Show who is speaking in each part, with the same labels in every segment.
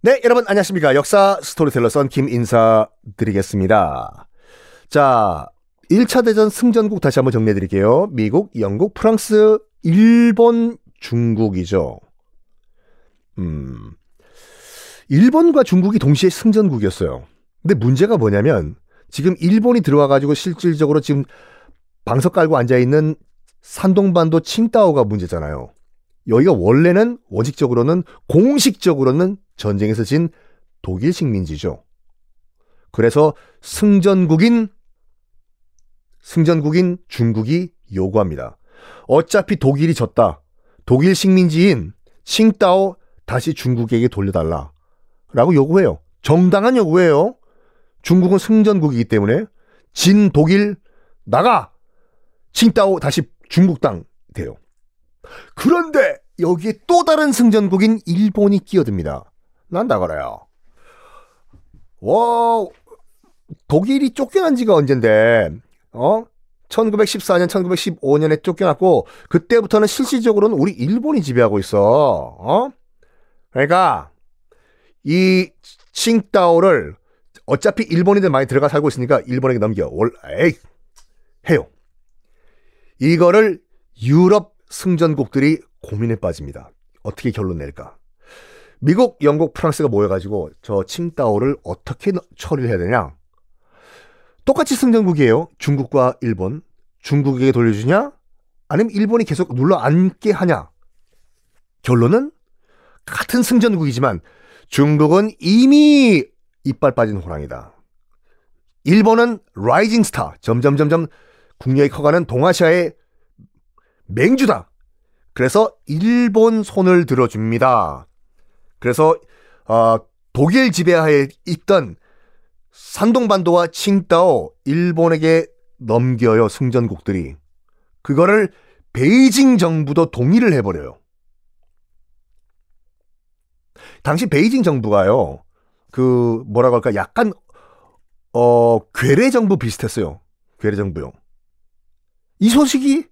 Speaker 1: 네, 여러분 안녕하십니까. 역사 스토리텔러 썬킴 인사드리겠습니다. 자, 1차 대전 승전국 다시 한번 정리해 드릴게요. 미국, 영국, 프랑스, 일본, 중국이죠. 음. 일본과 중국이 동시에 승전국이었어요. 근데 문제가 뭐냐면 지금 일본이 들어와 가지고 실질적으로 지금 방석 깔고 앉아 있는 산동반도 칭다오가 문제잖아요. 여기가 원래는 원칙적으로는 공식적으로는 전쟁에서 진 독일 식민지죠. 그래서 승전국인 승전국인 중국이 요구합니다. 어차피 독일이 졌다. 독일 식민지인 칭따오 다시 중국에게 돌려달라. 라고 요구해요. 정당한 요구예요. 중국은 승전국이기 때문에 진 독일 나가! 칭따오 다시 중국 땅 돼요. 그런데 여기에 또 다른 승전국인 일본이 끼어듭니다. 난 나가라요. 와, 독일이 쫓겨난 지가 언젠데, 어? 1914년, 1915년에 쫓겨났고, 그때부터는 실질적으로는 우리 일본이 지배하고 있어. 어? 그러니까, 이 칭따오를 어차피 일본인들 많이 들어가 살고 있으니까 일본에게 넘겨. 올, 에이, 해요. 이거를 유럽 승전국들이 고민에 빠집니다. 어떻게 결론 낼까? 미국, 영국, 프랑스가 모여가지고 저 칭따오를 어떻게 처리를 해야 되냐? 똑같이 승전국이에요. 중국과 일본. 중국에게 돌려주냐? 아니면 일본이 계속 눌러 앉게 하냐? 결론은 같은 승전국이지만 중국은 이미 이빨 빠진 호랑이다. 일본은 라이징 스타, 점점 점점 국력이 커가는 동아시아의 맹주다. 그래서 일본 손을 들어줍니다. 그래서 어, 독일 지배하에 있던 산동반도와 칭따오 일본에게 넘겨요 승전국들이 그거를 베이징 정부도 동의를 해버려요. 당시 베이징 정부가요 그 뭐라고 할까 약간 어 괴뢰 정부 비슷했어요. 괴뢰 정부요. 이 소식이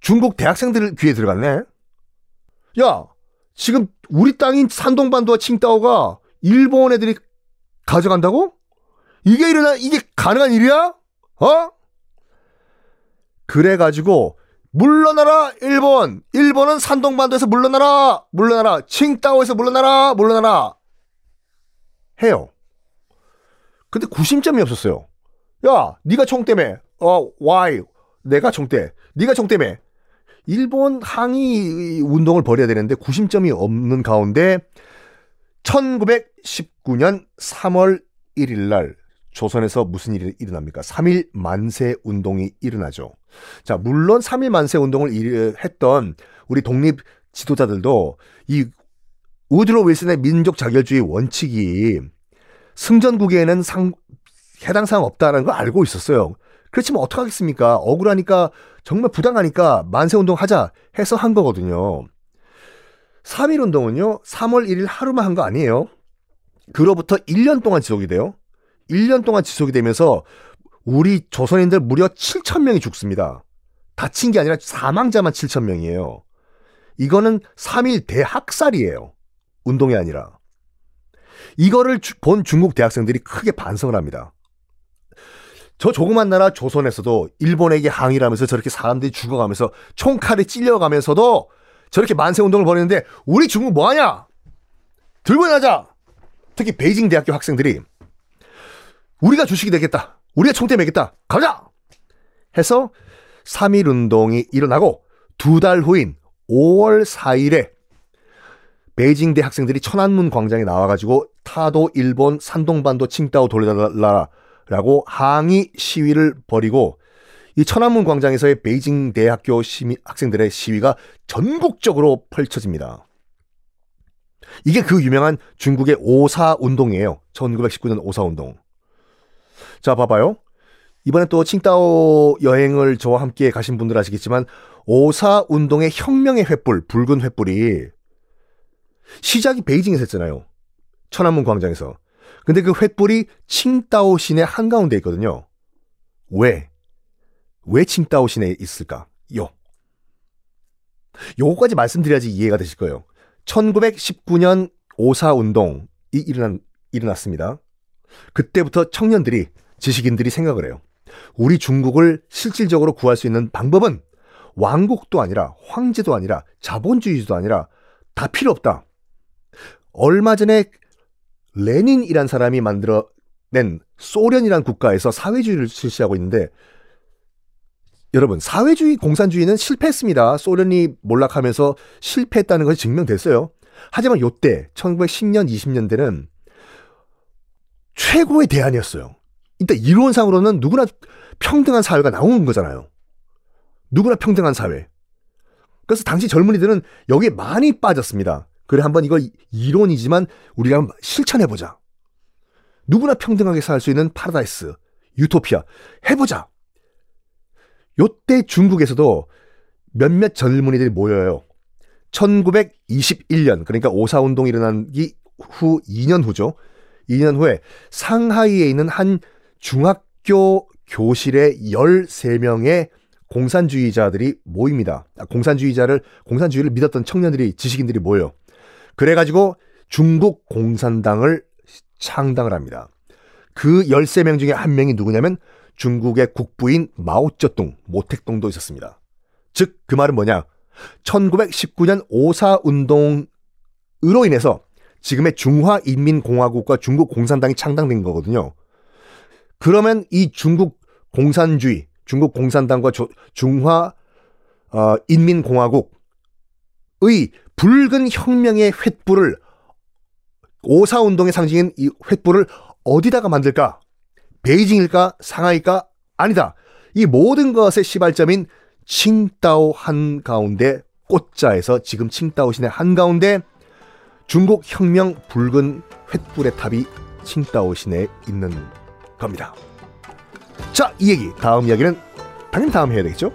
Speaker 1: 중국 대학생들 귀에 들어갔네. 야, 지금 우리 땅인 산동반도와 칭따오가 일본 애들이 가져간다고? 이게 일어나 이게 가능한 일이야? 어? 그래 가지고 물러나라 일본 일본은 산동반도에서 물러나라 물러나라 칭따오에서 물러나라 물러나라 해요. 근데 구심점이 없었어요. 야, 네가 총 때문에 어 why 내가 총 때, 네가 총 때문에 일본 항의 운동을 벌여야 되는데 구심점이 없는 가운데 1919년 3월 1일 날 조선에서 무슨 일이 일어납니까? 3일 만세 운동이 일어나죠. 자, 물론 3일 만세 운동을 했던 우리 독립 지도자들도 이 우드로 윌슨의 민족 자결주의 원칙이 승전국에는 상, 해당 사항 없다는 걸 알고 있었어요. 그렇지만 어떡하겠습니까? 억울하니까 정말 부당하니까 만세운동 하자 해서 한 거거든요. 3.1 운동은요, 3월 1일 하루만 한 거 아니에요. 그로부터 1년 동안 지속이 돼요. 1년 동안 지속이 되면서 우리 조선인들 무려 7천 명이 죽습니다. 다친 게 아니라 사망자만 7천 명이에요. 이거는 3일 대학살이에요. 운동이 아니라. 이거를 본 중국 대학생들이 크게 반성을 합니다. 저 조그만 나라 조선에서도 일본에게 항의를 하면서 저렇게 사람들이 죽어가면서 총칼에 찔려가면서도 저렇게 만세 운동을 벌이는데 우리 중국 뭐 하냐? 들고 나자. 특히 베이징 대학교 학생들이 우리가 주식이 되겠다. 우리가 총대 매겠다. 가자! 해서 3.1 운동이 일어나고 두 달 후인 5월 4일에 베이징 대 학생들이 천안문 광장에 나와가지고 타도 일본 산동반도 칭따오 돌려달라 라고 항의 시위를 벌이고 이 천안문 광장에서의 베이징 대학교 시민 학생들의 시위가 전국적으로 펼쳐집니다. 이게 그 유명한 중국의 오사 운동이에요. 1919년 오사 운동. 자, 봐봐요. 이번에 또 칭따오 여행을 저와 함께 가신 분들 아시겠지만 오사 운동의 혁명의 횃불, 붉은 횃불이 시작이 베이징에서 했잖아요. 천안문 광장에서. 근데 그 횃불이 칭따오 시내 한가운데 있거든요. 왜? 왜 칭따오 시내에 있을까? 요. 요거까지 말씀드려야지 이해가 되실 거예요. 1919년 오사 운동이 일어난, 일어났습니다. 그때부터 청년들이, 지식인들이 생각을 해요. 우리 중국을 실질적으로 구할 수 있는 방법은 왕국도 아니라 황제도 아니라 자본주의도 아니라 다 필요 없다. 얼마 전에 레닌이란 사람이 만들어낸 소련이란 국가에서 사회주의를 실시하고 있는데 여러분 사회주의 공산주의는 실패했습니다. 소련이 몰락하면서 실패했다는 것이 증명됐어요. 하지만 요때 1910년 20년대는 최고의 대안이었어요. 일단 이론상으로는 누구나 평등한 사회가 나오는 거잖아요. 누구나 평등한 사회. 그래서 당시 젊은이들은 여기에 많이 빠졌습니다. 그래 한번 이거 이론이지만 우리가 한번 실천해 보자. 누구나 평등하게 살 수 있는 파라다이스, 유토피아 해보자. 요때 중국에서도 몇몇 젊은이들이 모여요. 1921년 그러니까 오사운동이 일어나기 후 2년 후죠. 2년 후에 상하이에 있는 한 중학교 교실에 13명의 공산주의자들이 모입니다. 아, 공산주의자를 공산주의를 믿었던 청년들이 지식인들이 모여. 그래가지고 중국 공산당을 창당을 합니다. 그 13명 중에 한 명이 누구냐면 중국의 국부인 마오쩌둥, 모택동도 있었습니다. 즉, 그 말은 뭐냐? 1919년 오사 운동으로 인해서 지금의 중화인민공화국과 중국 공산당이 창당된 거거든요. 그러면 이 중국 공산주의, 중국 공산당과 중화 어, 인민공화국의 붉은 혁명의 횃불을 오사 운동의 상징인 이 횃불을 어디다가 만들까? 베이징일까? 상하이일까? 아니다. 이 모든 것의 시발점인 칭따오 한가운데 꽃자에서 지금 칭따오 시내 한가운데 중국 혁명 붉은 횃불의 탑이 칭따오 시내에 있는 겁니다. 자, 이 얘기 다음 이야기는 당연히 다음 해야 되겠죠?